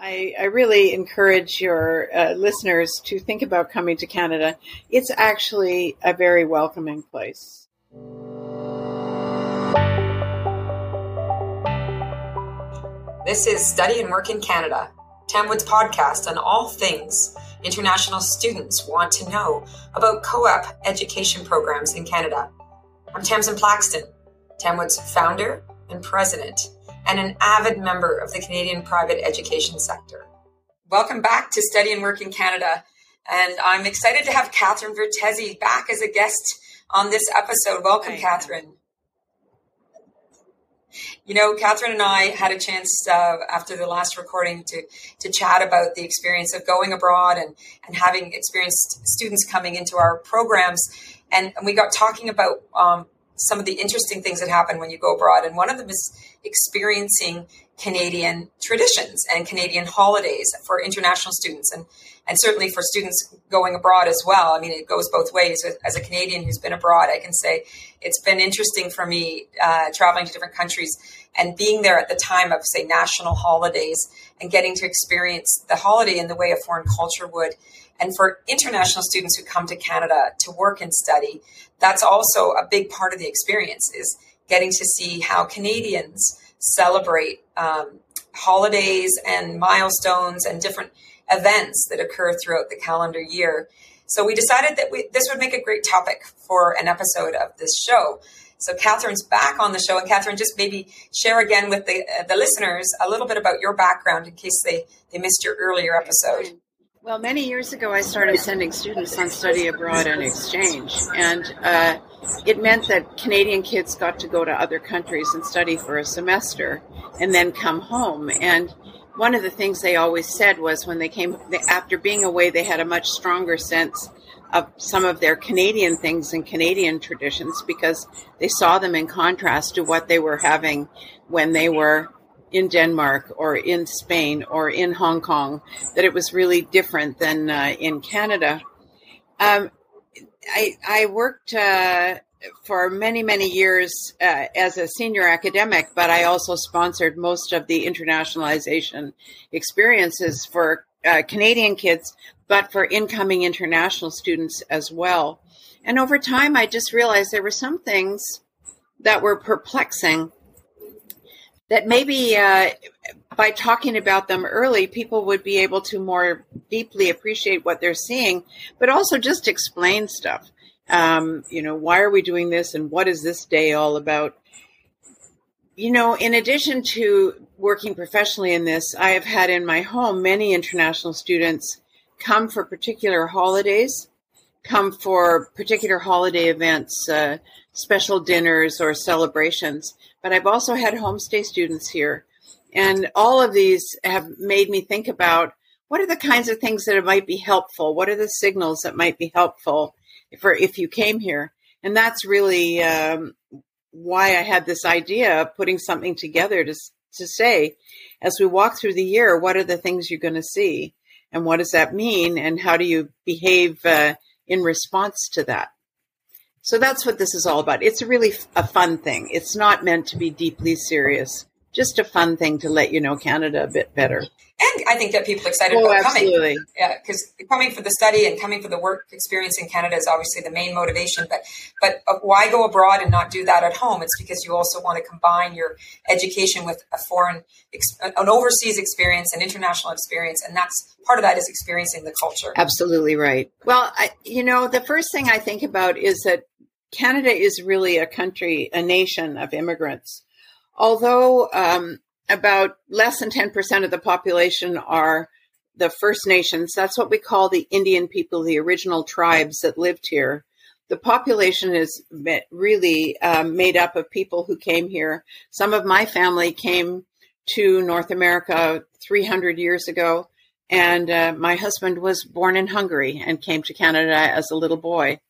I, I really encourage your uh, listeners to think about coming to Canada. It's actually a very welcoming place. This is Study and Work in Canada, Tamwood's podcast on all things international students want to know about co-op education programs in Canada. I'm Tamsin Plaxton, Tamwood's founder and president, and an avid member of the Canadian private education sector. Welcome back to Study and Work in Canada, and I'm excited to have Catherine Vertesi back as a guest on this episode. Welcome, Hi. Catherine. You know, Catherine and I had a chance uh, after the last recording to to chat about the experience of going abroad and and having experienced students coming into our programs, and, and we got talking about um, some of the interesting things that happen when you go abroad, and one of them is experiencing Canadian traditions and Canadian holidays for international students and and certainly for students going abroad as well. I mean, it goes both ways. As a Canadian who's been abroad, I can say it's been interesting for me uh, traveling to different countries and being there at the time of, say, national holidays and getting to experience the holiday in the way a foreign culture would. And for international students who come to Canada to work and study, that's also a big part of the experience is getting to see how Canadians celebrate um, holidays and milestones and different events that occur throughout the calendar year. So we decided that we, this would make a great topic for an episode of this show. So Catherine's back on the show, and Catherine, just maybe share again with the uh, the listeners a little bit about your background in case they they missed your earlier episode. Well, many years ago, I started sending students on study abroad and exchange, and uh, it meant that Canadian kids got to go to other countries and study for a semester, and then come home. And one of the things they always said was when they came after being away, they had a much stronger sense of some of their Canadian things and Canadian traditions because they saw them in contrast to what they were having when they were in Denmark or in Spain or in Hong Kong, that it was really different than uh, in Canada. Um, I, I, worked uh, for many, many years uh, as a senior academic, but I also sponsored most of the internationalization experiences for uh, Canadian kids, but for incoming international students as well. And over time, I just realized there were some things that were perplexing that maybe uh, by talking about them early, people would be able to more deeply appreciate what they're seeing, but also just explain stuff um, you know, why are we doing this and what is this day all about? You know, in addition to working professionally in this, I have had in my home many international students come for particular holidays, come for particular holiday events, uh, special dinners or celebrations. But I've also had homestay students here. And all of these have made me think about what are the kinds of things that might be helpful? What are the signals that might be helpful for if you came here. And that's really um, why I had this idea of putting something together to to say, as we walk through the year, what are the things you're going to see, and what does that mean, and how do you behave uh, in response to that? So that's what this is all about. It's really a fun thing. It's not meant to be deeply serious. Just a fun thing to let you know Canada a bit better and I think that people are excited oh, about absolutely. coming. Yeah, because coming for the study and coming for the work experience in Canada is obviously the main motivation. But but uh, why go abroad and not do that at home? It's because you also want to combine your education with a foreign, an overseas experience, an international experience, and that's part of that is experiencing the culture. Absolutely right. Well, I, you know, the first thing I think about is that Canada is really a country, a nation of immigrants. Although um, about less than 10% of the population are the First Nations. That's what we call the Indian people, the original tribes that lived here. The population is really um, made up of people who came here. Some of my family came to North America 300 years ago, and uh, my husband was born in Hungary and came to Canada as a little boy.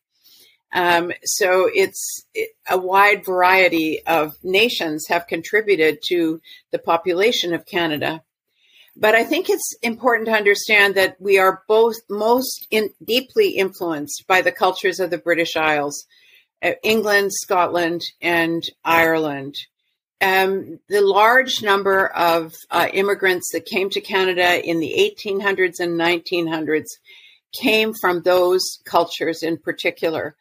Um, so it's a wide variety of nations have contributed to the population of Canada. But I think it's important to understand that we are both most in, deeply influenced by the cultures of the British Isles, uh, England, Scotland, and Ireland. um, the large number of uh, immigrants that came to Canada in the 1800s and 1900s came from those cultures in particular.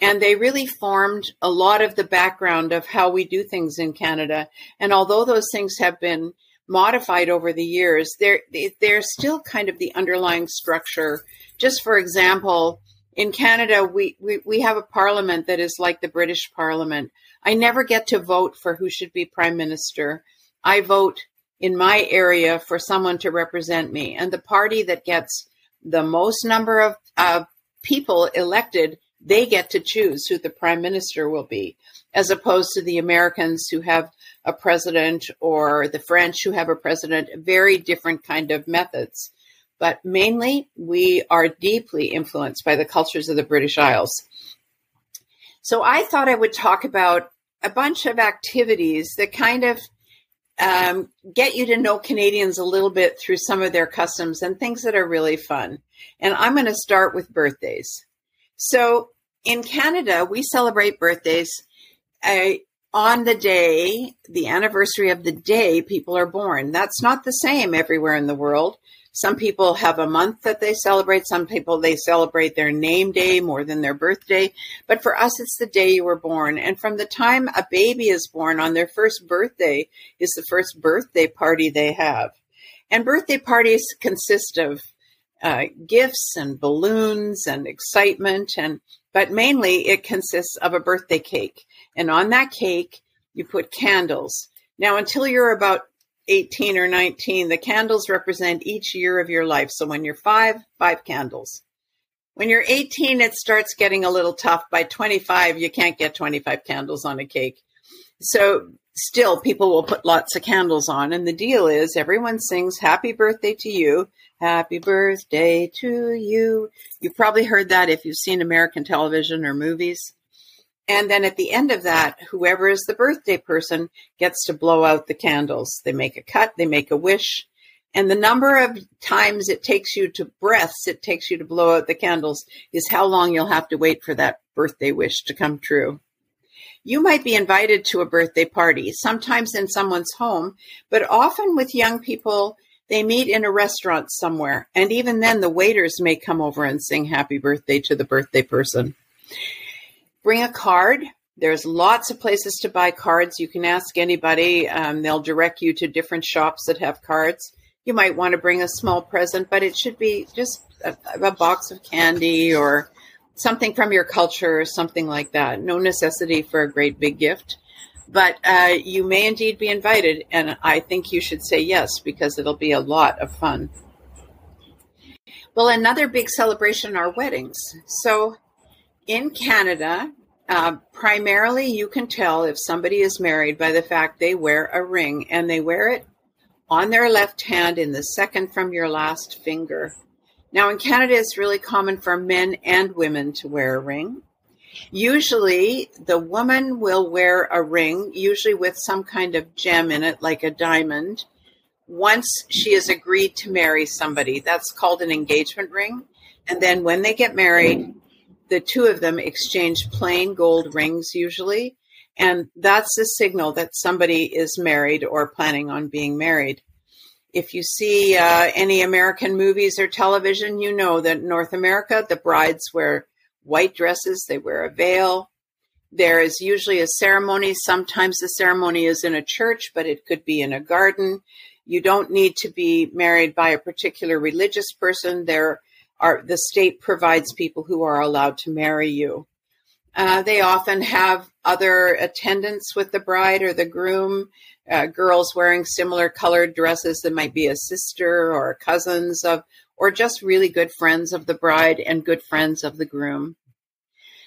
And they really formed a lot of the background of how we do things in Canada. And although those things have been modified over the years, they're, they're still kind of the underlying structure. Just for example, in Canada, we, we, we have a parliament that is like the British parliament. I never get to vote for who should be prime minister. I vote in my area for someone to represent me. And the party that gets the most number of uh, people elected, they get to choose who the prime minister will be, as opposed to the Americans who have a president or the French who have a president, very different kind of methods. But mainly, we are deeply influenced by the cultures of the British Isles. So I thought I would talk about a bunch of activities that kind of um, get you to know Canadians a little bit through some of their customs and things that are really fun. And I'm going to start with birthdays. So in Canada, we celebrate birthdays uh, on the day, the anniversary of the day people are born. That's not the same everywhere in the world. Some people have a month that they celebrate. Some people, they celebrate their name day more than their birthday. But for us, it's the day you were born. And from the time a baby is born on their first birthday is the first birthday party they have. And birthday parties consist of uh, gifts and balloons and excitement and but mainly it consists of a birthday cake and on that cake you put candles now until you're about 18 or 19, the candles represent each year of your life. So when you're five, five candles. When you're 18, it starts getting a little tough. By 25, you can't get 25 candles on a cake. So still, people will put lots of candles on. And the deal is everyone sings happy birthday to you. Happy birthday to you. You've probably heard that if you've seen American television or movies. And then at the end of that, whoever is the birthday person gets to blow out the candles. They make a cut, they make a wish. And the number of times it takes you to breaths it takes you to blow out the candles is how long you'll have to wait for that birthday wish to come true. You might be invited to a birthday party, sometimes in someone's home, but often with young people, they meet in a restaurant somewhere. And even then, the waiters may come over and sing happy birthday to the birthday person. Bring a card. There's lots of places to buy cards. You can ask anybody. Um, they'll direct you to different shops that have cards. You might want to bring a small present, but it should be just a, a box of candy or something from your culture or something like that. No necessity for a great big gift, but uh, you may indeed be invited, and I think you should say yes because it'll be a lot of fun. Well, another big celebration are weddings. So in Canada, uh, primarily you can tell if somebody is married by the fact they wear a ring and they wear it on their left hand in the second from your last finger. Now, in Canada, it's really common for men and women to wear a ring. Usually, the woman will wear a ring, usually with some kind of gem in it, like a diamond, once she has agreed to marry somebody. That's called an engagement ring. And then when they get married, the two of them exchange plain gold rings usually. And that's the signal that somebody is married or planning on being married. If you see uh, any American movies or television, you know that North America, the brides wear white dresses, they wear a veil. There is usually a ceremony. Sometimes the ceremony is in a church, but it could be in a garden. You don't need to be married by a particular religious person. There are the state provides people who are allowed to marry you. Uh, they often have other attendants with the bride or the groom, uh, girls wearing similar colored dresses that might be a sister or cousins of, or just really good friends of the bride and good friends of the groom.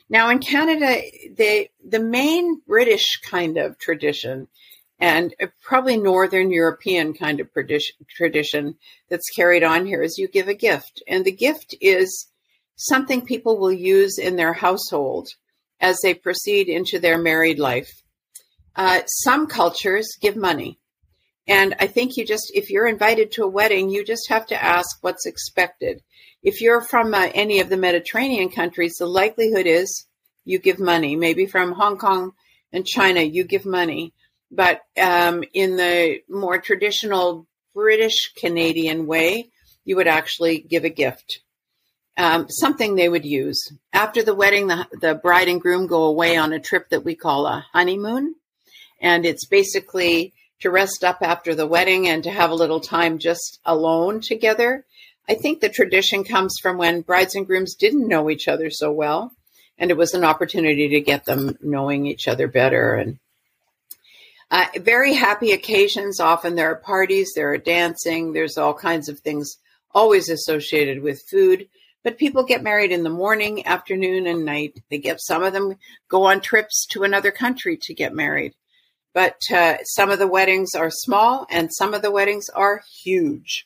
Now in Canada, they, the main British kind of tradition and probably Northern European kind of tradition that's carried on here is you give a gift. And the gift is something people will use in their household as they proceed into their married life. Uh, some cultures give money. And I think you just, if you're invited to a wedding, you just have to ask what's expected. If you're from uh, any of the Mediterranean countries, the likelihood is you give money. Maybe from Hong Kong and China, you give money But um, in the more traditional British Canadian way, you would actually give a gift, um, something they would use. After the wedding, the, the bride and groom go away on a trip that we call a honeymoon. And it's basically to rest up after the wedding and to have a little time just alone together. I think the tradition comes from when brides and grooms didn't know each other so well, and it was an opportunity to get them knowing each other better. And uh, very happy occasions. Often there are parties, there are dancing, there's all kinds of things always associated with food. But people get married in the morning, afternoon, and night. They get some of them go on trips to another country to get married. But uh, some of the weddings are small and some of the weddings are huge.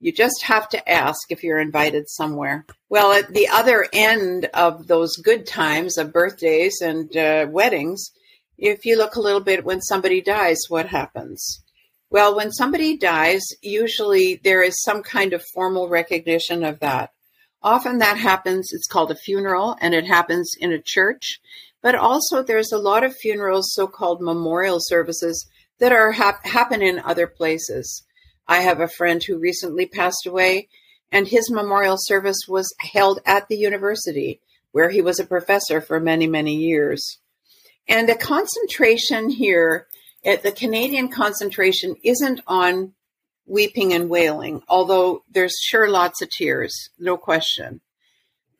You just have to ask if you're invited somewhere. Well, at the other end of those good times of birthdays and uh, weddings, if you look a little bit when somebody dies, what happens? Well, when somebody dies, usually there is some kind of formal recognition of that. Often that happens, it's called a funeral, and it happens in a church. But also, there's a lot of funerals, so called memorial services, that are hap- happen in other places. I have a friend who recently passed away, and his memorial service was held at the university where he was a professor for many, many years. And the concentration here, at the Canadian concentration, isn't on weeping and wailing, although there's sure lots of tears, no question.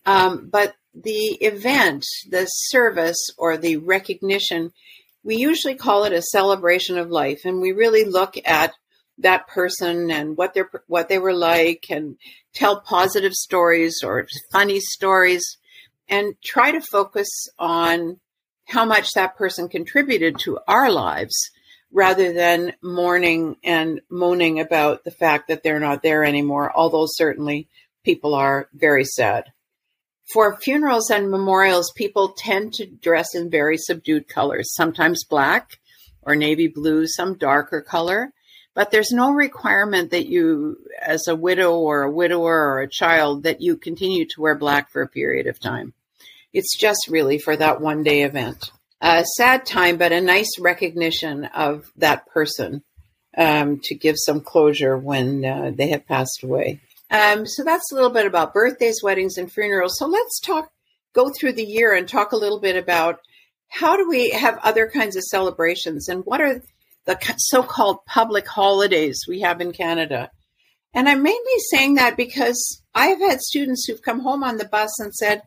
Um, but the event, the service, or the recognition, we usually call it a celebration of life, and we really look at that person and what they what they were like, and tell positive stories or funny stories, and try to focus on how much that person contributed to our lives rather than mourning and moaning about the fact that they're not there anymore, although certainly people are very sad. For funerals and memorials, people tend to dress in very subdued colors, sometimes black or navy blue, some darker color. But there's no requirement that you, as a widow or a widower or a child, that you continue to wear black for a period of time. It's just really for that one day event. A sad time, but a nice recognition of that person um, to give some closure when uh, they have passed away. Um, so that's a little bit about birthdays, weddings, and funerals. So let's talk, go through the year and talk a little bit about how do we have other kinds of celebrations and what are the so called public holidays we have in Canada. And I'm mainly saying that because I've had students who've come home on the bus and said,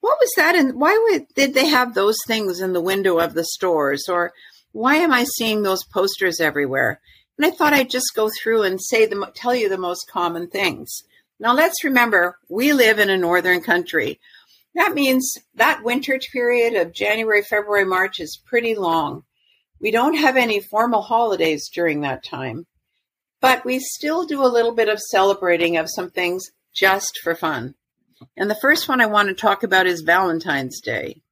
what was that? And why would, did they have those things in the window of the stores? Or why am I seeing those posters everywhere? And I thought I'd just go through and say the, tell you the most common things. Now let's remember, we live in a northern country. That means that winter period of January, February, March is pretty long. We don't have any formal holidays during that time, but we still do a little bit of celebrating of some things just for fun. And the first one I want to talk about is Valentine's Day.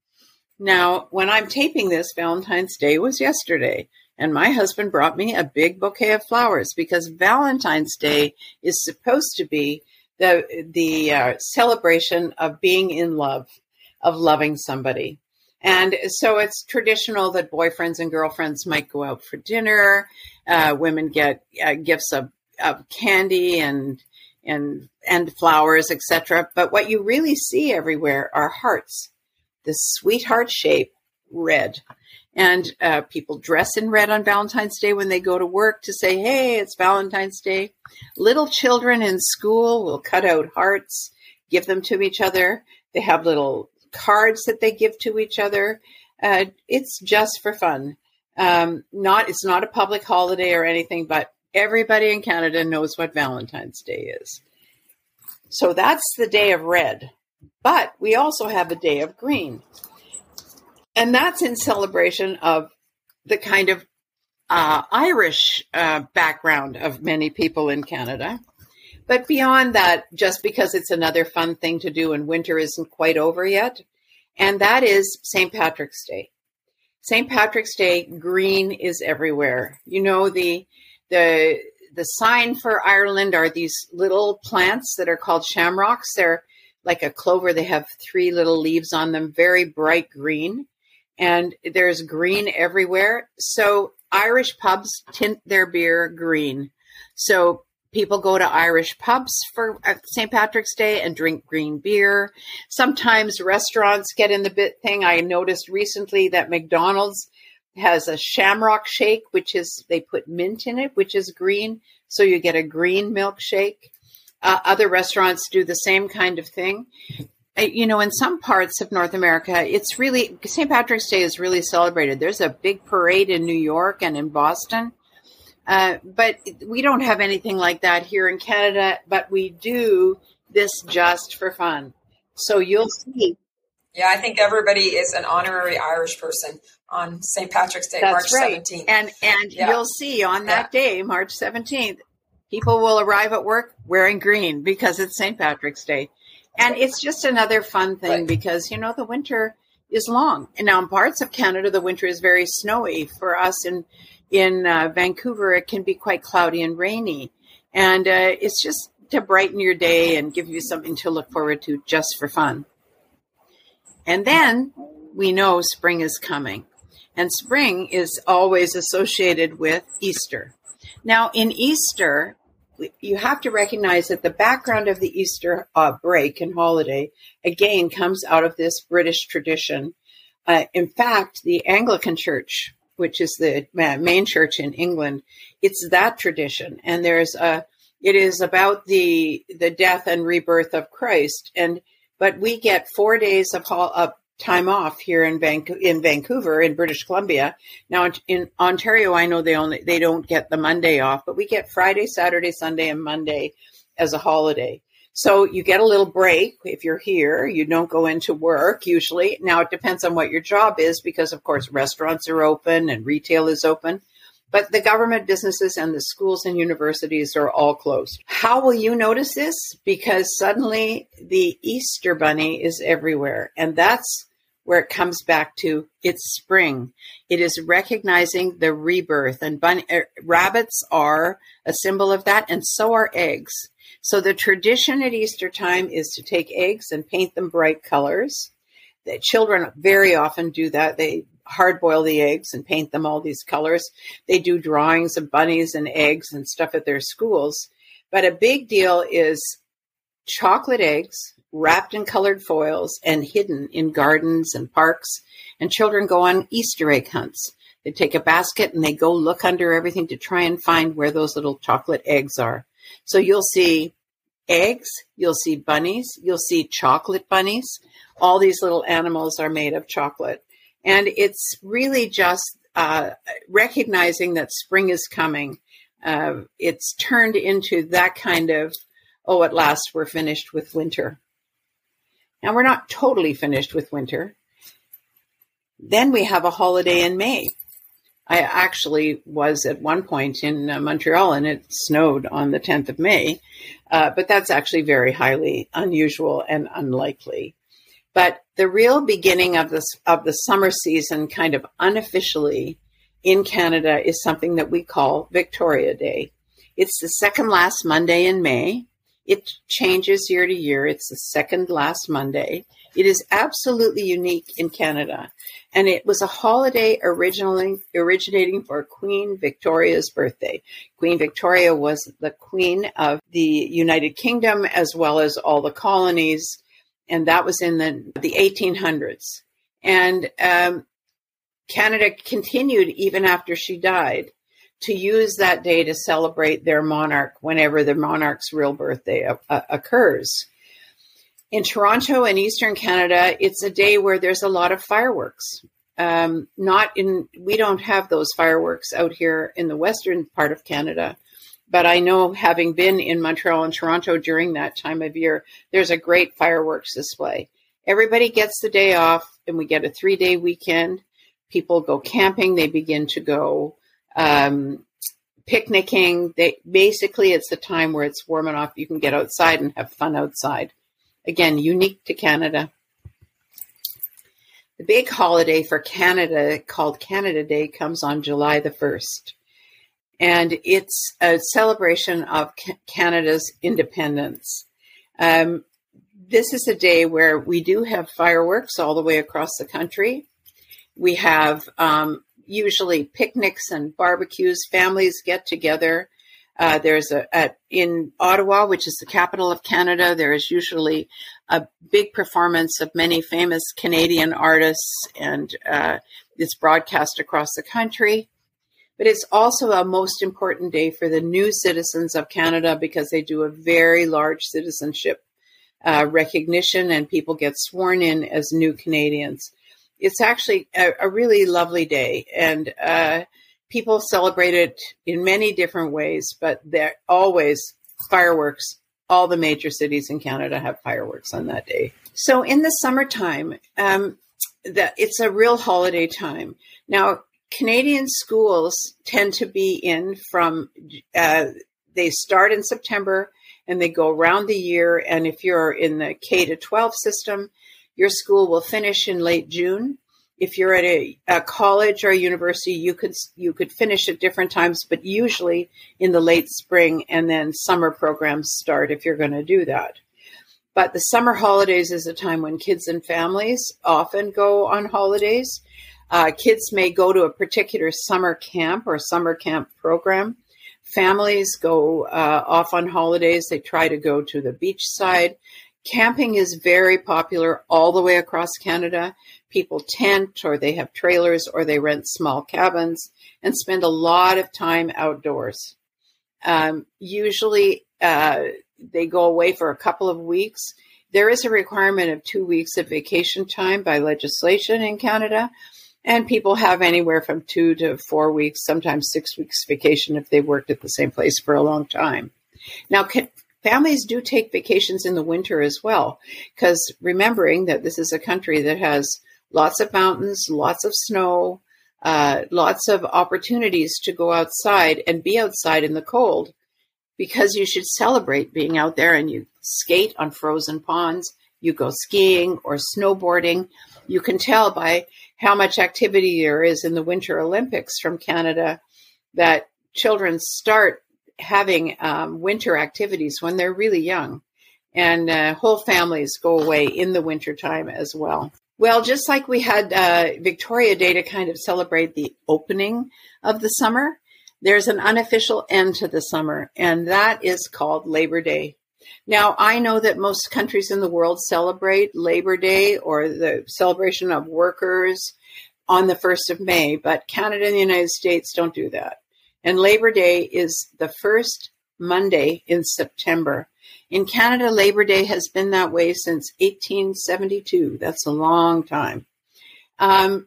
Now, when I'm taping this, Valentine's Day was yesterday, and my husband brought me a big bouquet of flowers because Valentine's Day is supposed to be the the uh, celebration of being in love, of loving somebody. And so it's traditional that boyfriends and girlfriends might go out for dinner. Uh, women get uh, gifts of, of candy and and and flowers, etc. But what you really see everywhere are hearts, the sweetheart shape, red. And uh, people dress in red on Valentine's Day when they go to work to say, hey, it's Valentine's Day. Little children in school will cut out hearts, give them to each other. They have little cards that they give to each other. Uh, it's just for fun. Um, not it's not a public holiday or anything, but everybody in Canada knows what Valentine's Day is. So that's the day of red. But we also have a day of green. And that's in celebration of the kind of uh, Irish uh, background of many people in Canada. But beyond that, just because it's another fun thing to do and winter isn't quite over yet, and that is St. Patrick's Day. St. Patrick's Day, green is everywhere. You know, the the the sign for Ireland are these little plants that are called shamrocks. They're like a clover. They have three little leaves on them, very bright green, and there's green everywhere. So Irish pubs tint their beer green. So people go to Irish pubs for uh, St. Patrick's Day and drink green beer. Sometimes restaurants get in the bit thing. I noticed recently that McDonald's has a shamrock shake, which is they put mint in it, which is green. So you get a green milkshake. Uh, other restaurants do the same kind of thing. You know, in some parts of North America, it's really St. Patrick's Day is really celebrated. There's a big parade in New York and in Boston. Uh, but we don't have anything like that here in Canada, but we do this just for fun. So you'll see. Yeah, I think everybody is an honorary Irish person on St. Patrick's Day, That's March right. 17th. And and yeah. you'll see on that yeah. day, March 17th, people will arrive at work wearing green because it's St. Patrick's Day. And it's just another fun thing right. because, you know, the winter is long. And now in parts of Canada, the winter is very snowy. For us in, in uh, Vancouver, it can be quite cloudy and rainy. And uh, it's just to brighten your day and give you something to look forward to just for fun. And then we know spring is coming. And spring is always associated with Easter. Now, in Easter, you have to recognize that the background of the Easter uh, break and holiday again comes out of this British tradition. Uh, in fact, the Anglican Church, which is the main church in England, it's that tradition, and there's a it is about the the death and rebirth of Christ, and but we get four days of, of time off here in, in Vancouver in British Columbia. Now in Ontario, I know they only they don't get the Monday off, but we get Friday, Saturday, Sunday, and Monday as a holiday. So you get a little break if you're here. You don't go into work usually. Now it depends on what your job is because of course restaurants are open and retail is open. But the government businesses and the schools and universities are all closed. How will you notice this? Because suddenly the Easter bunny is everywhere. And that's where it comes back to it's spring. It is recognizing the rebirth, and bunny, uh, rabbits are a symbol of that, and so are eggs. So the tradition at Easter time is to take eggs and paint them bright colors. The children very often do that. They hard boil the eggs and paint them all these colors. They do drawings of bunnies and eggs and stuff at their schools. But a big deal is chocolate eggs wrapped in colored foils and hidden in gardens and parks. And children go on Easter egg hunts. They take a basket and they go look under everything to try and find where those little chocolate eggs are. So you'll see eggs, you'll see bunnies, you'll see chocolate bunnies. All these little animals are made of chocolate. And it's really just uh, recognizing that spring is coming. Uh, it's turned into that kind of, oh, at last we're finished with winter. Now, we're not totally finished with winter. Then we have a holiday in May. I actually was at one point in uh, Montreal and it snowed on the 10th of May, uh, but that's actually very highly unusual and unlikely. But the real beginning of this of the summer season, kind of unofficially in Canada, is something that we call Victoria Day. It's the second last Monday in May. It changes year to year. It's the second last Monday. It is absolutely unique in Canada. And it was a holiday originally originating for Queen Victoria's birthday. Queen Victoria was the queen of the United Kingdom as well as all the colonies. And that was in the, the 1800s. And um, Canada continued even after she died to use that day to celebrate their monarch whenever the monarch's real birthday uh, occurs. In Toronto and Eastern Canada, it's a day where there's a lot of fireworks. Um, not in, we don't have those fireworks out here in the western part of Canada, but I know having been in Montreal and Toronto during that time of year, there's a great fireworks display. Everybody gets the day off, and we get a three day weekend. People go camping, they begin to go um, picnicking. They basically it's the time where it's warm enough you can get outside and have fun outside. Again, unique to Canada. The big holiday for Canada called Canada Day comes on July the 1st. And it's a celebration of Canada's independence. Um, this is a day where we do have fireworks all the way across the country. We have um, usually picnics and barbecues. Families get together. Uh, there's a, a, in Ottawa, which is the capital of Canada. There is usually a big performance of many famous Canadian artists, and uh, it's broadcast across the country. But it's also a most important day for the new citizens of Canada because they do a very large citizenship uh, recognition, and people get sworn in as new Canadians. It's actually a, a really lovely day, and uh, people celebrate it in many different ways, but they're always fireworks. All the major cities in Canada have fireworks on that day. So in the summertime, um, that it's a real holiday time. Now, Canadian schools tend to be in from uh, they start in September and they go around the year. And if you're in the K to 12 system, your school will finish in late June if you're at a, a, college or a university, you could you could finish at different times, but usually in the late spring, and then summer programs start if you're going to do that. But the summer holidays is a time when kids and families often go on holidays. Uh, kids may go to a particular summer camp or summer camp program. Families go uh, off on holidays. They try to go to the beach side. Camping is very popular all the way across Canada people tent or they have trailers or they rent small cabins and spend a lot of time outdoors. Um, usually uh, they go away for a couple of weeks. There is a requirement of two weeks of vacation time by legislation in Canada, and people have anywhere from two to four weeks, sometimes six weeks vacation if they worked at the same place for a long time. Now, families do take vacations in the winter as well, because remembering that this is a country that has lots of mountains, lots of snow, uh, lots of opportunities to go outside and be outside in the cold because you should celebrate being out there and you skate on frozen ponds, you go skiing or snowboarding. You can tell by how much activity there is in the Winter Olympics from Canada that children start having um, winter activities when they're really young. And uh, whole families go away in the wintertime as well. Well, just like we had uh, Victoria Day to kind of celebrate the opening of the summer, there's an unofficial end to the summer, and that is called Labor Day. Now, I know that most countries in the world celebrate Labor Day or the celebration of workers on the 1st of May, but Canada and the United States don't do that. And Labor Day is the first Monday in September. In Canada, Labor Day has been that way since 1872. That's a long time. Um,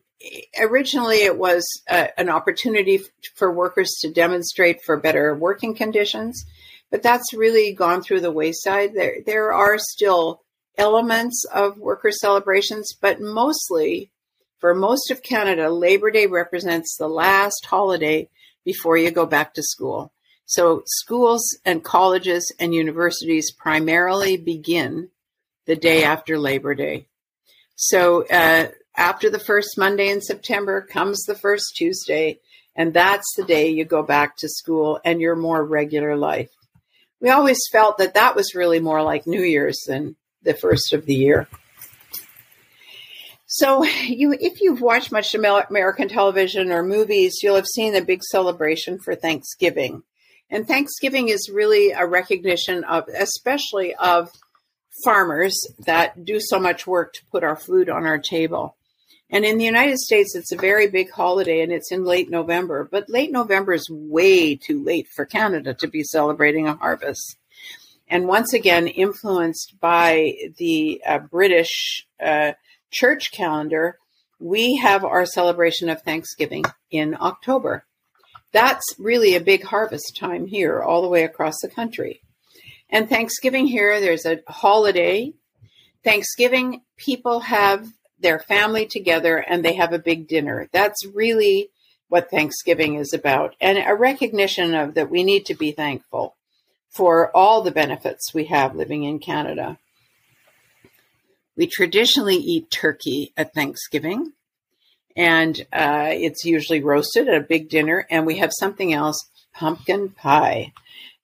originally, it was uh, an opportunity for workers to demonstrate for better working conditions, but that's really gone through the wayside. There, there are still elements of worker celebrations, but mostly, for most of Canada, Labor Day represents the last holiday before you go back to school. So schools and colleges and universities primarily begin the day after Labor Day. So uh, after the first Monday in September comes the first Tuesday, and that's the day you go back to school and your more regular life. We always felt that that was really more like New Year's than the first of the year. So, you, if you've watched much American television or movies, you'll have seen the big celebration for Thanksgiving. And Thanksgiving is really a recognition of, especially of farmers that do so much work to put our food on our table. And in the United States, it's a very big holiday and it's in late November. But late November is way too late for Canada to be celebrating a harvest. And once again, influenced by the uh, British uh, church calendar, we have our celebration of Thanksgiving in October that's really a big harvest time here, all the way across the country. And Thanksgiving here, there's a holiday. Thanksgiving, people have their family together and they have a big dinner. That's really what Thanksgiving is about, and a recognition of that we need to be thankful for all the benefits we have living in Canada. We traditionally eat turkey at Thanksgiving and uh, it's usually roasted at a big dinner. And we have something else, pumpkin pie.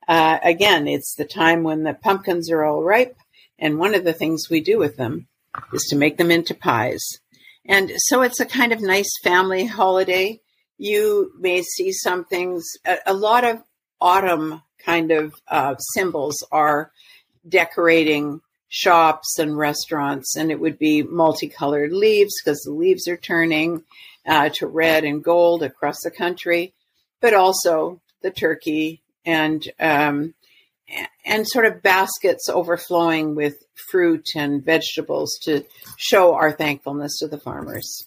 Uh, again, it's the time when the pumpkins are all ripe, and one of the things we do with them is to make them into pies. And so it's a kind of nice family holiday. you may see some things. A, a lot of autumn kind of uh, symbols are decorating shops and restaurants, and it would be multicolored leaves because the leaves are turning uh, to red and gold across the country, but also the turkey and um, and sort of baskets overflowing with fruit and vegetables to show our thankfulness to the farmers.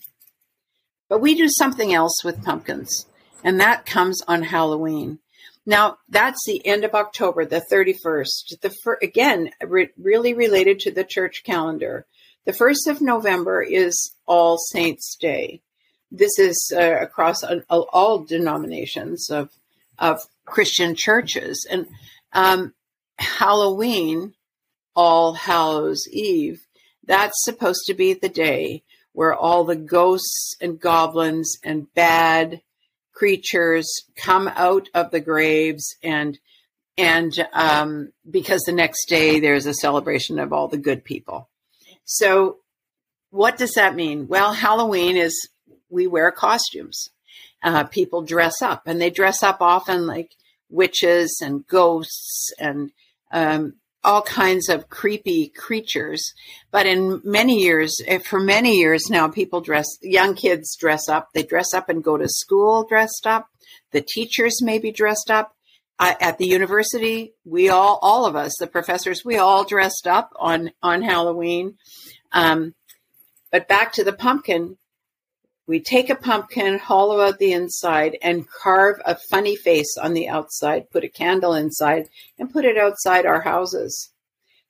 But we do something else with pumpkins, and that comes on Halloween. Now, that's the end of October, the 31st. The fir- again, re- really related to the church calendar. The 1st of November is All Saints' Day. This is uh, across all denominations of, of Christian churches. And um, Halloween, All Hallows Eve, that's supposed to be the day where all the ghosts and goblins and bad creatures come out of the graves and and um, because the next day there's a celebration of all the good people. So, what does that mean? Well, Halloween is we wear costumes. Uh, people dress up, and they dress up often like witches and ghosts and um, all kinds of creepy creatures. But in many years, eh, for many years now, people dress, young kids dress up. They dress up and go to school dressed up. The teachers may be dressed up. Uh, at the university, we all, all of us, the professors, we all dressed up on, on Halloween. Um, but back to the pumpkin, we take a pumpkin, hollow out the inside, and carve a funny face on the outside, put a candle inside, and put it outside our houses.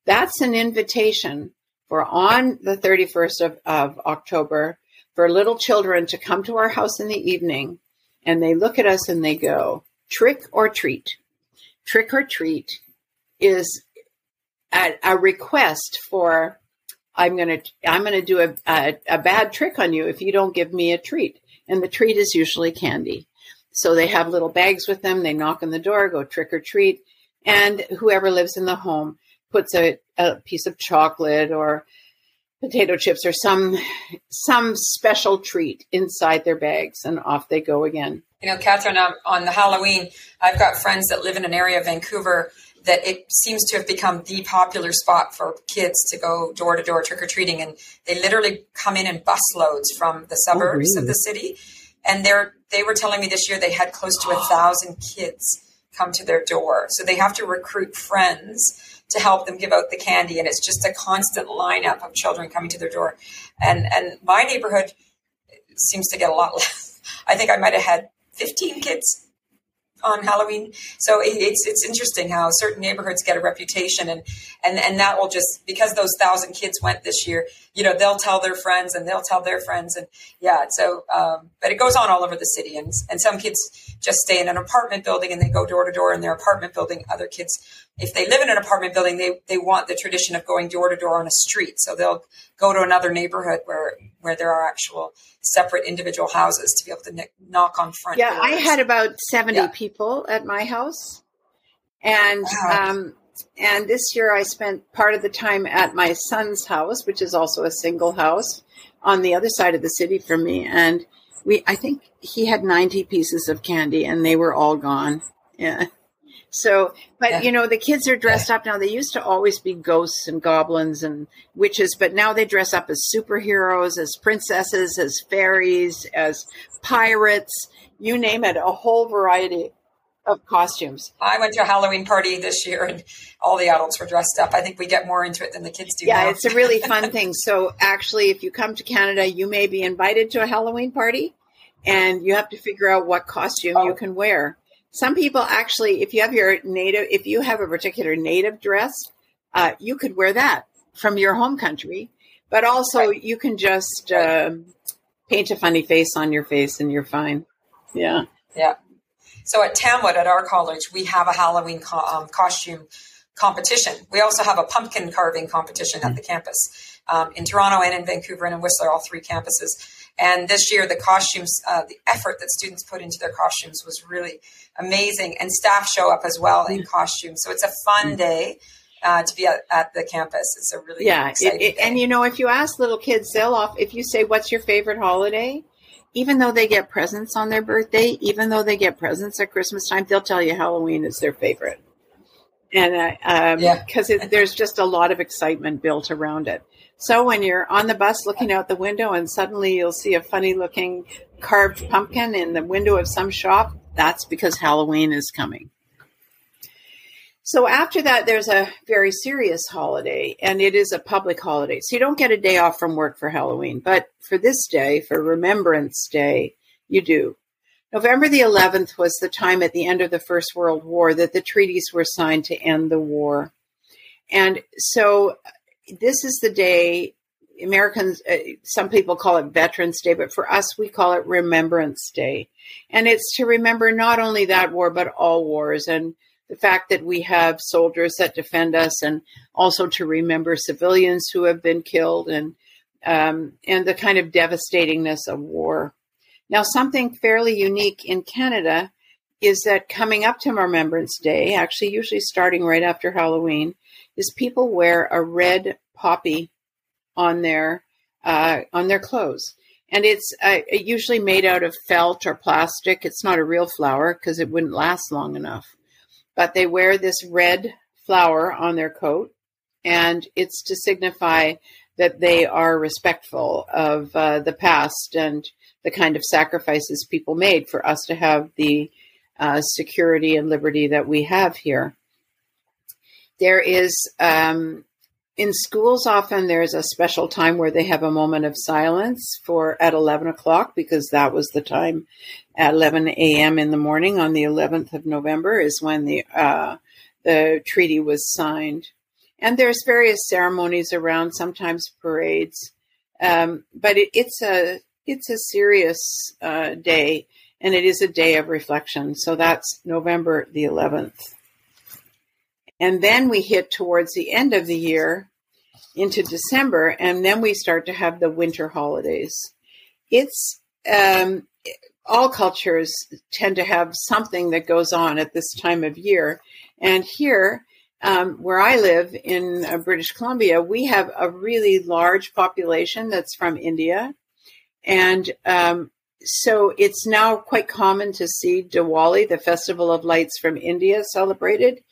That's an invitation for on the 31st of, of October for little children to come to our house in the evening and they look at us and they go, trick or treat. Trick or treat is a, a request for I'm going to I'm going to do a, a, a bad trick on you if you don't give me a treat. And the treat is usually candy. So they have little bags with them. They knock on the door, go trick or treat, and whoever lives in the home puts a, a piece of chocolate or potato chips or some some special treat inside their bags, and off they go again. You know, Catherine, on, on the Halloween, I've got friends that live in an area of Vancouver that it seems to have become the popular spot for kids to go door to door trick or treating, and they literally come in in busloads from the oh, suburbs oh, really? of the city. And they're they were telling me this year they had close to a thousand kids come to their door, so they have to recruit friends to help them give out the candy, and it's just a constant lineup of children coming to their door. And and my neighborhood seems to get a lot less. I think I might have had 15 kids on Halloween. So it's it's interesting how certain neighborhoods get a reputation, and and and that will just because those thousand kids went this year, you know, they'll tell their friends and they'll tell their friends, and yeah. So, um, but it goes on all over the city, and and some kids just stay in an apartment building and they go door to door in their apartment building. Other kids, if they live in an apartment building, they they want the tradition of going door to door on a street, so they'll go to another neighborhood where where there are actual separate individual houses to be able to knock on front. Yeah, doors. I had about seventy yeah. people at my house, and wow. um, and this year I spent part of the time at my son's house, which is also a single house on the other side of the city from me, and we I think he had ninety pieces of candy, and they were all gone. Yeah. So, but yeah. you know, the kids are dressed yeah. up now. They used to always be ghosts and goblins and witches, but now they dress up as superheroes, as princesses, as fairies, as pirates, you name it, a whole variety of costumes. I went to a Halloween party this year and all the adults were dressed up. I think we get more into it than the kids do. Yeah, now. it's a really fun thing. So actually, if you come to Canada, you may be invited to a Halloween party and you have to figure out what costume oh. you can wear. Some people actually, if you have your native, if you have a particular native dress, uh, you could wear that from your home country. But also, right. you can just uh, paint a funny face on your face, and you're fine. Yeah. Yeah. So at Tamwood, at our college, we have a Halloween co- um, costume competition. We also have a pumpkin carving competition at mm-hmm. the campus um, in Toronto and in Vancouver and in Whistler, all three campuses. And this year, the costumes, uh, the effort that students put into their costumes was really amazing. And staff show up as well in mm. costumes. So it's a fun mm. day. Uh, to be at, at, the campus, it's a really yeah. It, it, and you know, if you ask little kids, they'll off. If you say, "What's your favorite holiday?" even though they get presents on their birthday, even though they get presents at Christmas time, they'll tell you Halloween is their favorite. And because uh, um, yeah. there's just a lot of excitement built around it. So when you're on the bus looking out the window and suddenly you'll see a funny looking carved pumpkin in the window of some shop, that's because Halloween is coming. So after that, there's a very serious holiday, and it is a public holiday. So you don't get a day off from work for Halloween. But for this day, for Remembrance Day, you do. November the 11th was the time at the end of the First World War that the treaties were signed to end the war. And so this is the day Americans, uh, some people call it Veterans Day, but for us, we call it Remembrance Day. And it's to remember not only that war, but all wars. And the fact that we have soldiers that defend us, and also to remember civilians who have been killed, and um, and the kind of devastatingness of war. Now, something fairly unique in Canada is that coming up to Remembrance Day, actually, usually starting right after Halloween, is people wear a red poppy on their uh, on their clothes, and it's uh, usually made out of felt or plastic. It's not a real flower because it wouldn't last long enough but they wear this red flower on their coat, and it's to signify that they are respectful of uh, the past and the kind of sacrifices people made for us to have the uh, security and liberty that we have here. There is, um, in schools, often there's a special time where they have a moment of silence for at 11 o'clock because that was the time at 11 a.m. in the morning on the 11th of November is when the uh, the treaty was signed. And there's various ceremonies around, sometimes parades, um, but it, it's a it's a serious uh, day, and it is a day of reflection. So that's November the 11th, and then we hit towards the end of the year into December, and then we start to have the winter holidays. It's um, all cultures tend to have something that goes on at this time of year. And here, um, where I live in uh, British Columbia, we have a really large population that's from India. And um, so it's now quite common to see Diwali, the Festival of Lights from India, celebrated.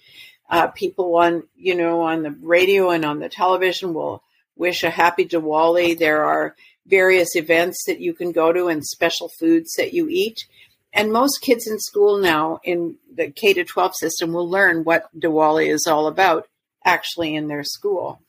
Uh, people on, you know, on the radio and on the television will wish a happy Diwali. There are various events that you can go to and special foods that you eat. And most kids in school now in the K to 12 system will learn what Diwali is all about actually in their school.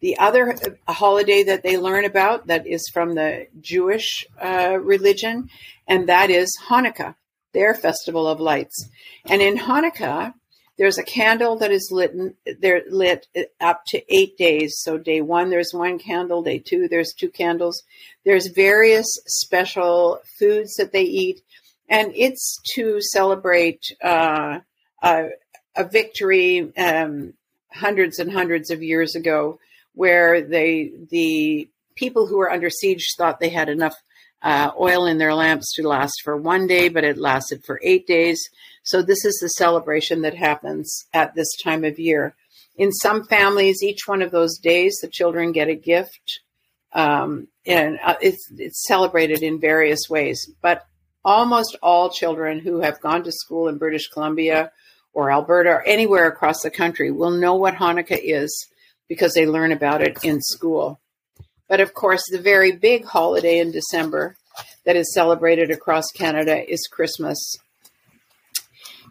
The other uh, holiday that they learn about that is from the Jewish uh, religion, and that is Hanukkah, their festival of lights. And in Hanukkah, there's a candle that is lit they're lit up to eight days. So day one there's one candle day two there's two candles. There's various special foods that they eat. And it's to celebrate uh, a, a, victory um, hundreds and hundreds of years ago where they the people who were under siege thought they had enough uh, oil in their lamps to last for one day, but it lasted for eight days. So, this is the celebration that happens at this time of year. In some families, each one of those days, the children get a gift, um, and uh, it's, it's celebrated in various ways. But almost all children who have gone to school in British Columbia or Alberta or anywhere across the country will know what Hanukkah is because they learn about it in school. But of course, the very big holiday in December that is celebrated across Canada is Christmas.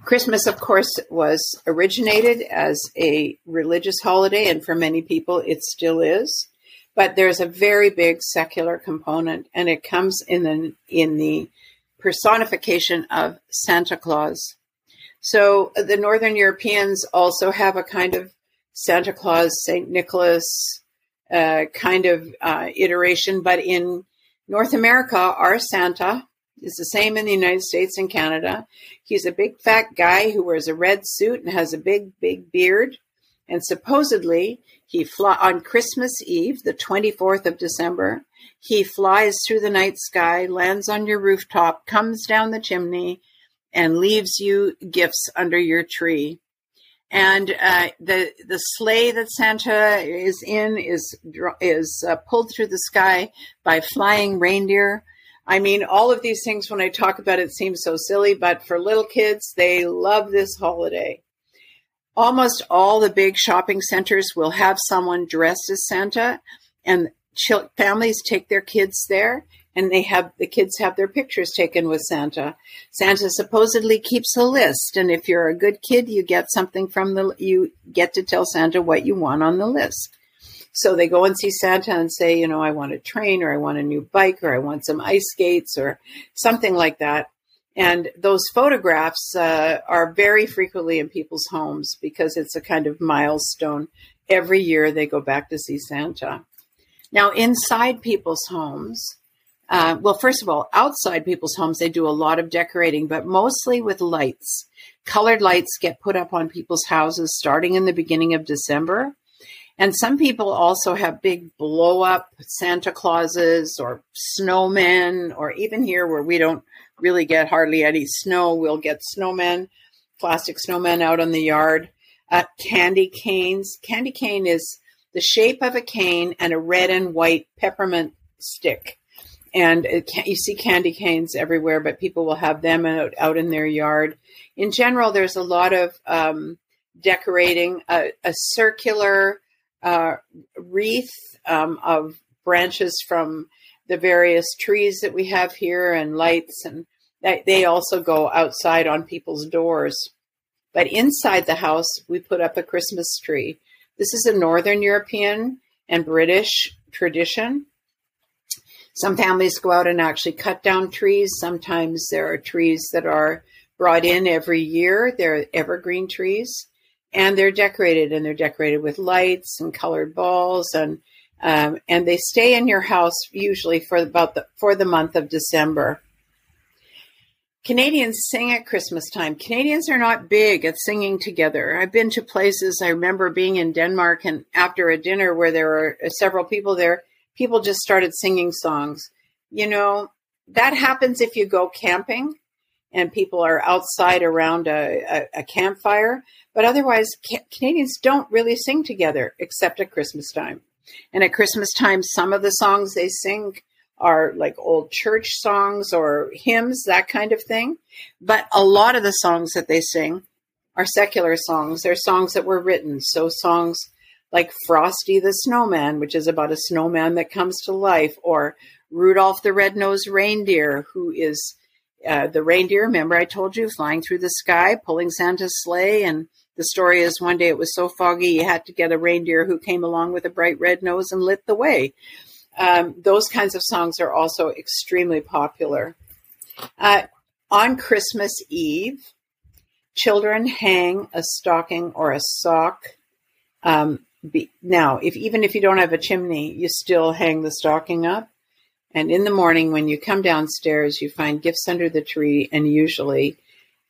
Christmas, of course, was originated as a religious holiday, and for many people, it still is. But there's a very big secular component, and it comes in the in the personification of Santa Claus. So the Northern Europeans also have a kind of Santa Claus, Saint Nicholas, uh, kind of uh, iteration. But in North America, our Santa is the same in the United States and Canada. He's a big fat guy who wears a red suit and has a big, big beard. And supposedly, he fly on Christmas Eve, the 24th of December. He flies through the night sky, lands on your rooftop, comes down the chimney, and leaves you gifts under your tree and uh, the the sleigh that Santa is in is is uh, pulled through the sky by flying reindeer. I mean, all of these things, when I talk about it, seem so silly, but for little kids, they love this holiday. Almost all the big shopping centers will have someone dressed as Santa, and families take their kids there and they have the kids have their pictures taken with Santa. Santa supposedly keeps a list, and if you're a good kid, you get something from the you get to tell Santa what you want on the list. So they go and see Santa and say, you know, I want a train or I want a new bike or I want some ice skates or something like that. And those photographs uh, are very frequently in people's homes because it's a kind of milestone. Every year they go back to see Santa. Now, inside people's homes, uh, well, first of all, outside people's homes, they do a lot of decorating, but mostly with lights. Colored lights get put up on people's houses starting in the beginning of December. And some people also have big blow up Santa Clauses or snowmen, or even here where we don't really get hardly any snow, we'll get snowmen, plastic snowmen out on the yard. Uh, candy canes. Candy cane is the shape of a cane and a red and white peppermint stick and you see candy canes everywhere, but people will have them out, out in their yard. In general, there's a lot of um, decorating, a, a circular uh, wreath um, of branches from the various trees that we have here and lights, and they also go outside on people's doors. But inside the house, we put up a Christmas tree. This is a Northern European and British tradition. Some families go out and actually cut down trees. Sometimes there are trees that are brought in every year. They're evergreen trees and they're decorated and they're decorated with lights and colored balls and um, and they stay in your house usually for about the for the month of December. Canadians sing at Christmas time. Canadians are not big at singing together. I've been to places. I remember being in Denmark and after a dinner where there were several people there, people just started singing songs. You know, that happens if you go camping and people are outside around a, a, a campfire. But otherwise, ca- Canadians don't really sing together except at Christmas time. And at Christmas time, some of the songs they sing are like old church songs or hymns, that kind of thing. But a lot of the songs that they sing are secular songs. They're songs that were written. So songs like Frosty the Snowman, which is about a snowman that comes to life, or Rudolph the Red-Nosed Reindeer, who is uh, the reindeer. Remember, I told you, flying through the sky, pulling Santa's sleigh. And the story is one day it was so foggy, you had to get a reindeer who came along with a bright red nose and lit the way. Um, those kinds of songs are also extremely popular. Uh, on Christmas Eve, children hang a stocking or a sock um, be, now, if even if you don't have a chimney, you still hang the stocking up. And in the morning, when you come downstairs, you find gifts under the tree and usually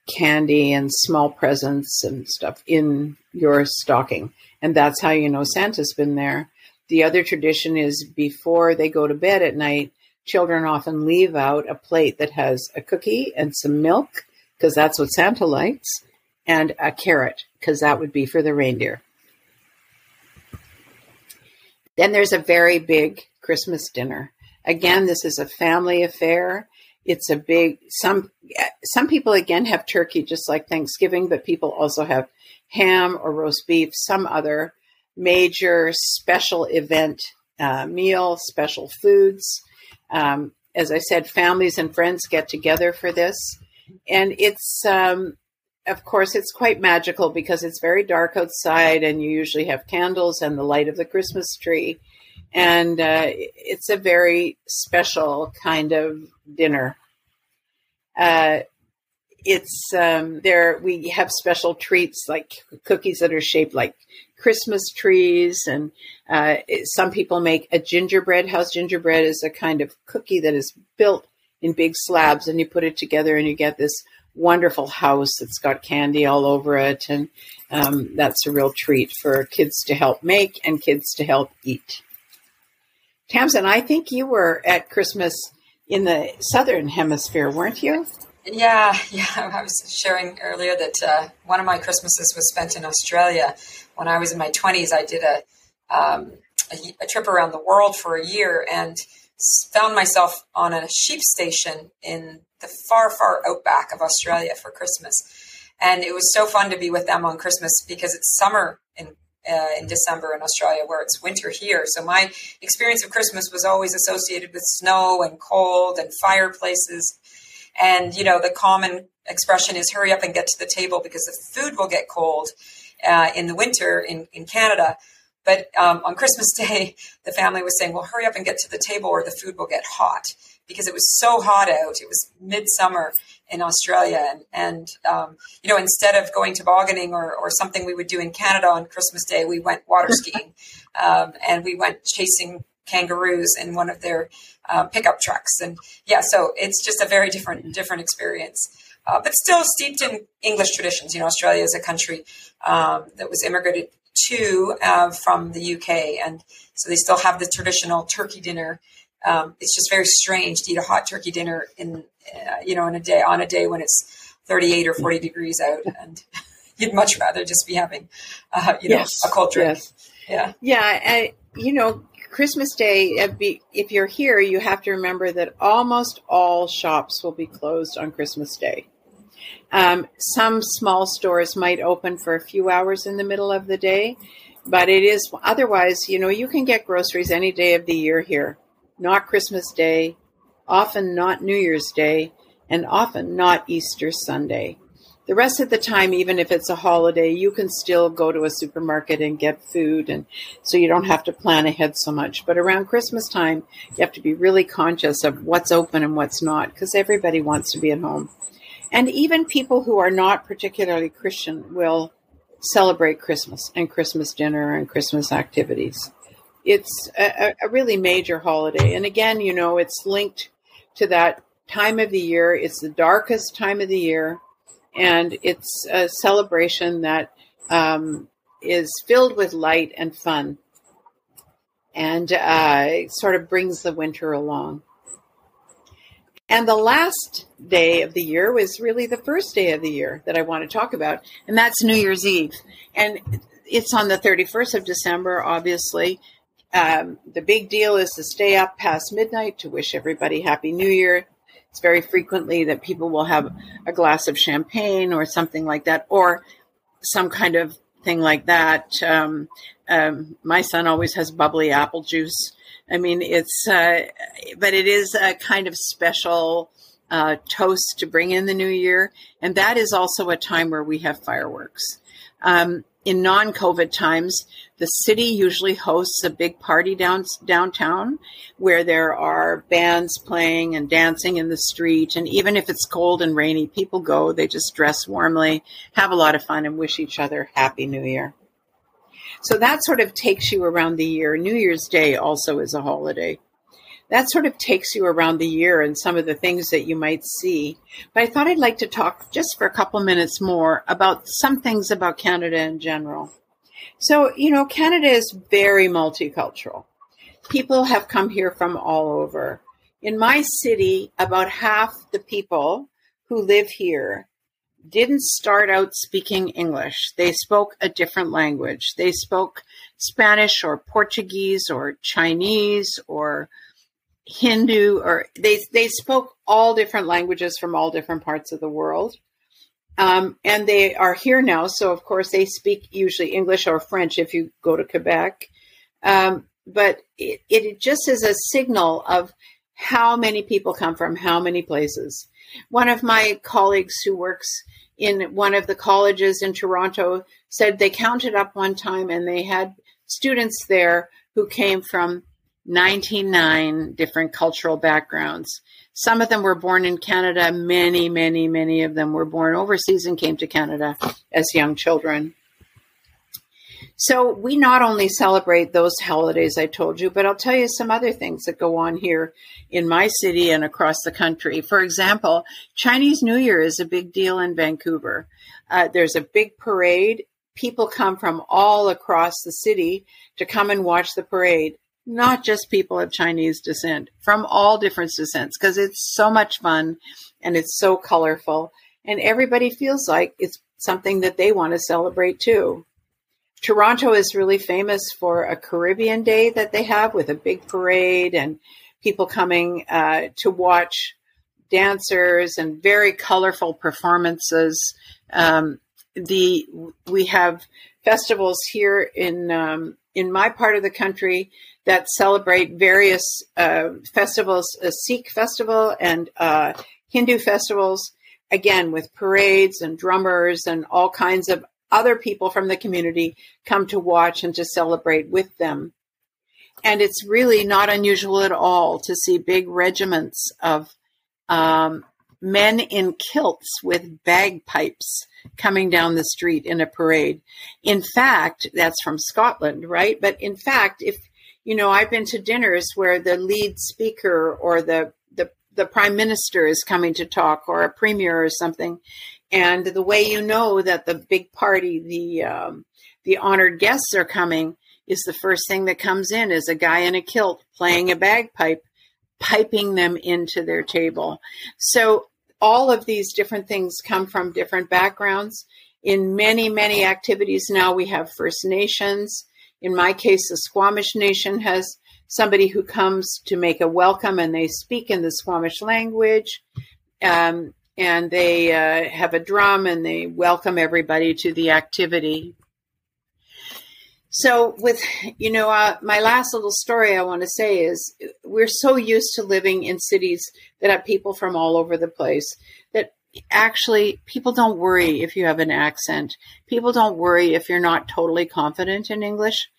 candy and small presents and stuff in your stocking. And that's how you know Santa's been there. The other tradition is before they go to bed at night, children often leave out a plate that has a cookie and some milk, because that's what Santa likes, and a carrot, because that would be for the reindeer. Then there's a very big Christmas dinner. Again, this is a family affair. It's a big some some people again have turkey just like Thanksgiving, but people also have ham or roast beef, some other major special event uh, meal, special foods. Um, as I said, families and friends get together for this, and it's um, of course, it's quite magical because it's very dark outside, and you usually have candles and the light of the Christmas tree. And uh, it's a very special kind of dinner. Uh, it's um, there. We have special treats like cookies that are shaped like Christmas trees, and uh, some people make a gingerbread house. Gingerbread is a kind of cookie that is built in big slabs, and you put it together, and you get this wonderful house that's got candy all over it. And um, that's a real treat for kids to help make and kids to help eat. Tamsin, I think you were at Christmas in the southern hemisphere, weren't you? Yeah, yeah. I was sharing earlier that uh, one of my Christmases was spent in Australia. When I was in my 20s, I did a, um, a, a trip around the world for a year, and found myself on a sheep station in the far, far outback of Australia for Christmas. And it was so fun to be with them on Christmas because it's summer in uh, in December in Australia, where it's winter here. So my experience of Christmas was always associated with snow and cold and fireplaces. And you know, the common expression is "hurry up and get to the table" because the food will get cold uh, in the winter in in Canada. But um, on Christmas Day, the family was saying, "Well, hurry up and get to the table, or the food will get hot," because it was so hot out. It was midsummer in Australia, and, and um, you know, instead of going tobogganing or, or something we would do in Canada on Christmas Day, we went water skiing, um, and we went chasing kangaroos in one of their uh, pickup trucks. And yeah, so it's just a very different different experience. Uh, but still steeped in English traditions. You know, Australia is a country um, that was immigrated to uh, from the UK, and so they still have the traditional turkey dinner. Um, it's just very strange to eat a hot turkey dinner in uh, you know in a day on a day when it's 38 or 40 degrees out, and you'd much rather just be having uh, you know yes. a cold drink. Yes. Yeah, yeah, I, you know. Christmas Day, if you're here, you have to remember that almost all shops will be closed on Christmas Day. Um, some small stores might open for a few hours in the middle of the day, but it is otherwise, you know, you can get groceries any day of the year here, not Christmas Day, often not New Year's Day, and often not Easter Sunday. The rest of the time, even if it's a holiday, you can still go to a supermarket and get food, and so you don't have to plan ahead so much. But around Christmas time, you have to be really conscious of what's open and what's not because everybody wants to be at home. And even people who are not particularly Christian will celebrate Christmas and Christmas dinner and Christmas activities. It's a, a, really major holiday. And again, you know, it's linked to that time of the year. It's the darkest time of the year. And it's a celebration that um, is filled with light and fun and uh, sort of brings the winter along. And the last day of the year was really the first day of the year that I want to talk about, and that's New Year's Eve. And it's on the 31st of December, obviously. Um, the big deal is to stay up past midnight to wish everybody Happy New Year. It's very frequently that people will have a glass of champagne or something like that, or some kind of thing like that. Um, um, my son always has bubbly apple juice I mean, it's, uh, but it is a kind of special uh, toast to bring in the new year. And that is also a time where we have fireworks. Um, in non COVID times, the city usually hosts a big party down, downtown where there are bands playing and dancing in the street. And even if it's cold and rainy, people go, they just dress warmly, have a lot of fun, and wish each other Happy New Year. So that sort of takes you around the year. New Year's Day also is a holiday. That sort of takes you around the year and some of the things that you might see. But I thought I'd like to talk just for a couple minutes more about some things about Canada in general. So, you know, Canada is very multicultural. People have come here from all over. In my city, about half the people who live here didn't start out speaking English. They spoke a different language. They spoke Spanish or Portuguese or Chinese or Hindu or they they spoke all different languages from all different parts of the world. Um, and they are here now, so of course they speak usually English or French if you go to Quebec. Um, but it, it just is a signal of how many people come from how many places. One of my colleagues who works in one of the colleges in Toronto said they counted up one time and they had students there who came from 99 different cultural backgrounds. Some of them were born in Canada. Many, many, many of them were born overseas and came to Canada as young children. So we not only celebrate those holidays I told you, but I'll tell you some other things that go on here in my city and across the country. For example, Chinese New Year is a big deal in Vancouver. Uh, there's a big parade. People come from all across the city to come and watch the parade. Not just people of Chinese descent, from all different descents, because it's so much fun and it's so colorful. And everybody feels like it's something that they want to celebrate too. Toronto is really famous for a Caribbean Day that they have with a big parade and people coming uh, to watch dancers and very colorful performances. Um, the we have festivals here in um, in my part of the country that celebrate various uh, festivals, a Sikh festival and uh, Hindu festivals, again with parades and drummers and all kinds of other people from the community come to watch and to celebrate with them. And it's really not unusual at all to see big regiments of um, men in kilts with bagpipes coming down the street in a parade. In fact, that's from Scotland, right? But in fact, if you know, I've been to dinners where the lead speaker or the the, the prime minister is coming to talk or a premier or something, and the way you know that the big party, the um, the honored guests are coming, is the first thing that comes in is a guy in a kilt playing a bagpipe, piping them into their table. So all of these different things come from different backgrounds. In many, many activities now, we have First Nations. In my case, the Squamish Nation has somebody who comes to make a welcome and they speak in the Squamish language. Um, and they uh, have a drum and they welcome everybody to the activity. So, with you know, uh, my last little story I want to say is we're so used to living in cities that have people from all over the place actually people don't worry if you have an accent. People don't worry if you're not totally confident in English.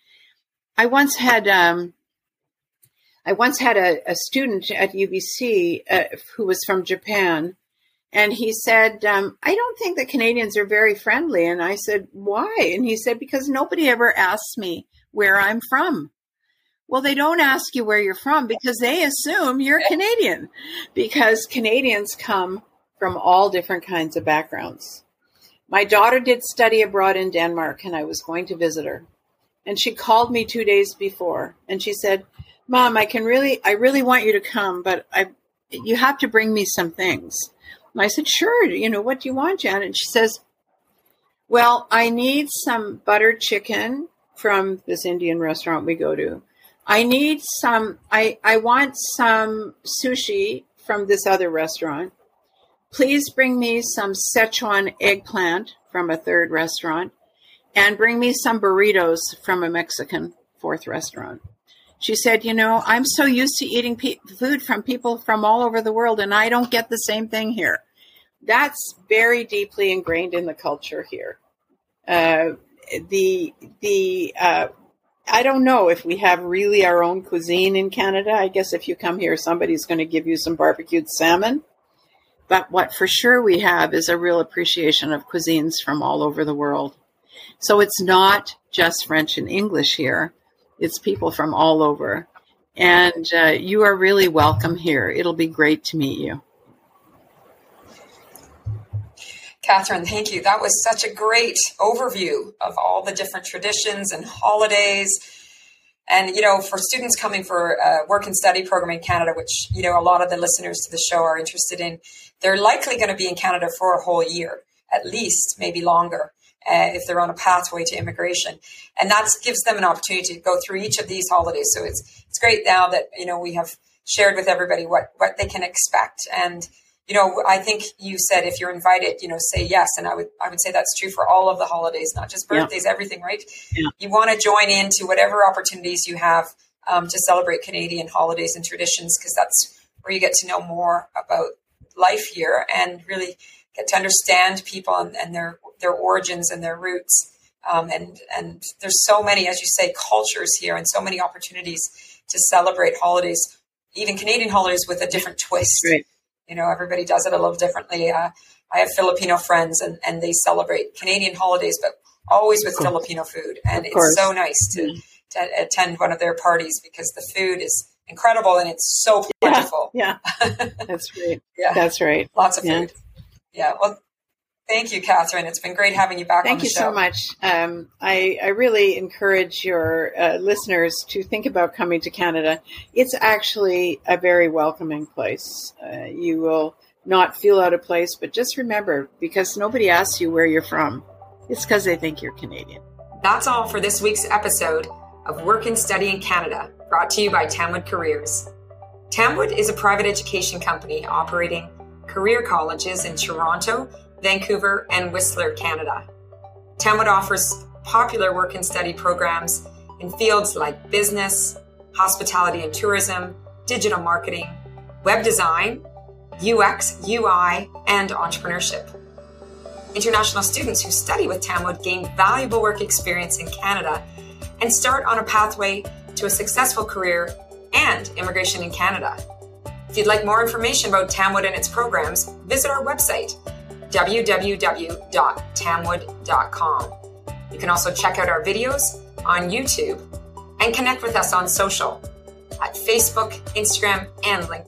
I once had um, I once had a, a student at UBC uh, who was from Japan and he said, um, I don't think that Canadians are very friendly. And I said, Why? And he said, Because nobody ever asks me where I'm from. Well, they don't ask you where you're from because they assume you're Canadian, because Canadians come from all different kinds of backgrounds. My daughter did study abroad in Denmark, and I was going to visit her. And she called me two days before, and she said, "Mom, I can really, I really want you to come, but I, you have to bring me some things." And I said, Sure, you know, what do you want, Janet? And she says, Well, I need some buttered chicken from this Indian restaurant we go to. I need some, I, I want some sushi from this other restaurant. Please bring me some Szechuan eggplant from a third restaurant and bring me some burritos from a Mexican fourth restaurant. She said, You know, I'm so used to eating pe- food from people from all over the world, and I don't get the same thing here that's very deeply ingrained in the culture here. Uh, the the uh, I don't know if we have really our own cuisine in Canada. I guess if you come here, somebody's going to give you some barbecued salmon. But what for sure we have is a real appreciation of cuisines from all over the world. So it's not just French and English here, it's people from all over. And uh, you are really welcome here. It'll be great to meet you. Catherine, thank you. That was such a great overview of all the different traditions and holidays. And, you know, for students coming for a work and study program in Canada, which, you know, a lot of the listeners to the show are interested in, they're likely going to be in Canada for a whole year, at least, maybe longer. Uh, if they're on a pathway to immigration, and that gives them an opportunity to go through each of these holidays. So it's it's great now that you know we have shared with everybody what what they can expect, and you know, I think you said if you're invited, you know, say yes. And I would I would say that's true for all of the holidays, not just birthdays, yeah. everything, right? Yeah. You want to join into whatever opportunities you have um, to celebrate Canadian holidays and traditions, because that's where you get to know more about life here and really get to understand people and, and their their origins and their roots. Um, and and there's so many, as you say, cultures here and so many opportunities to celebrate holidays, even Canadian holidays with a different twist. Right you know, everybody does it a little differently. Uh, I have Filipino friends and, and they celebrate Canadian holidays, but always with Filipino food. And it's so nice to, mm-hmm. to attend one of their parties because the food is incredible and it's so plentiful. Yeah, yeah. that's right. yeah, that's right. Lots of food. Yeah. yeah. Well, Thank you, Catherine. It's been great having you back Thank you so much. Um, I, I, really encourage your uh, listeners to think about coming to Canada. It's actually a very welcoming place. Uh, you will not feel out of place, but just remember because nobody asks you where you're from, it's because they think you're Canadian. That's all for this week's episode of Work and Study in Canada, brought to you by Tamwood Careers. Tamwood is a private education company operating career colleges in Toronto, Vancouver, and Whistler, Canada. Tamwood offers popular work and study programs in fields like business, hospitality and tourism, digital marketing, web design, UX, UI, and entrepreneurship. International students who study with Tamwood gain valuable work experience in Canada and start on a pathway to a successful career and immigration in Canada. If you'd like more information about Tamwood and its programs, visit our website, www.tamwood.com. You can also check out our videos on YouTube and connect with us on social at Facebook, Instagram, and LinkedIn.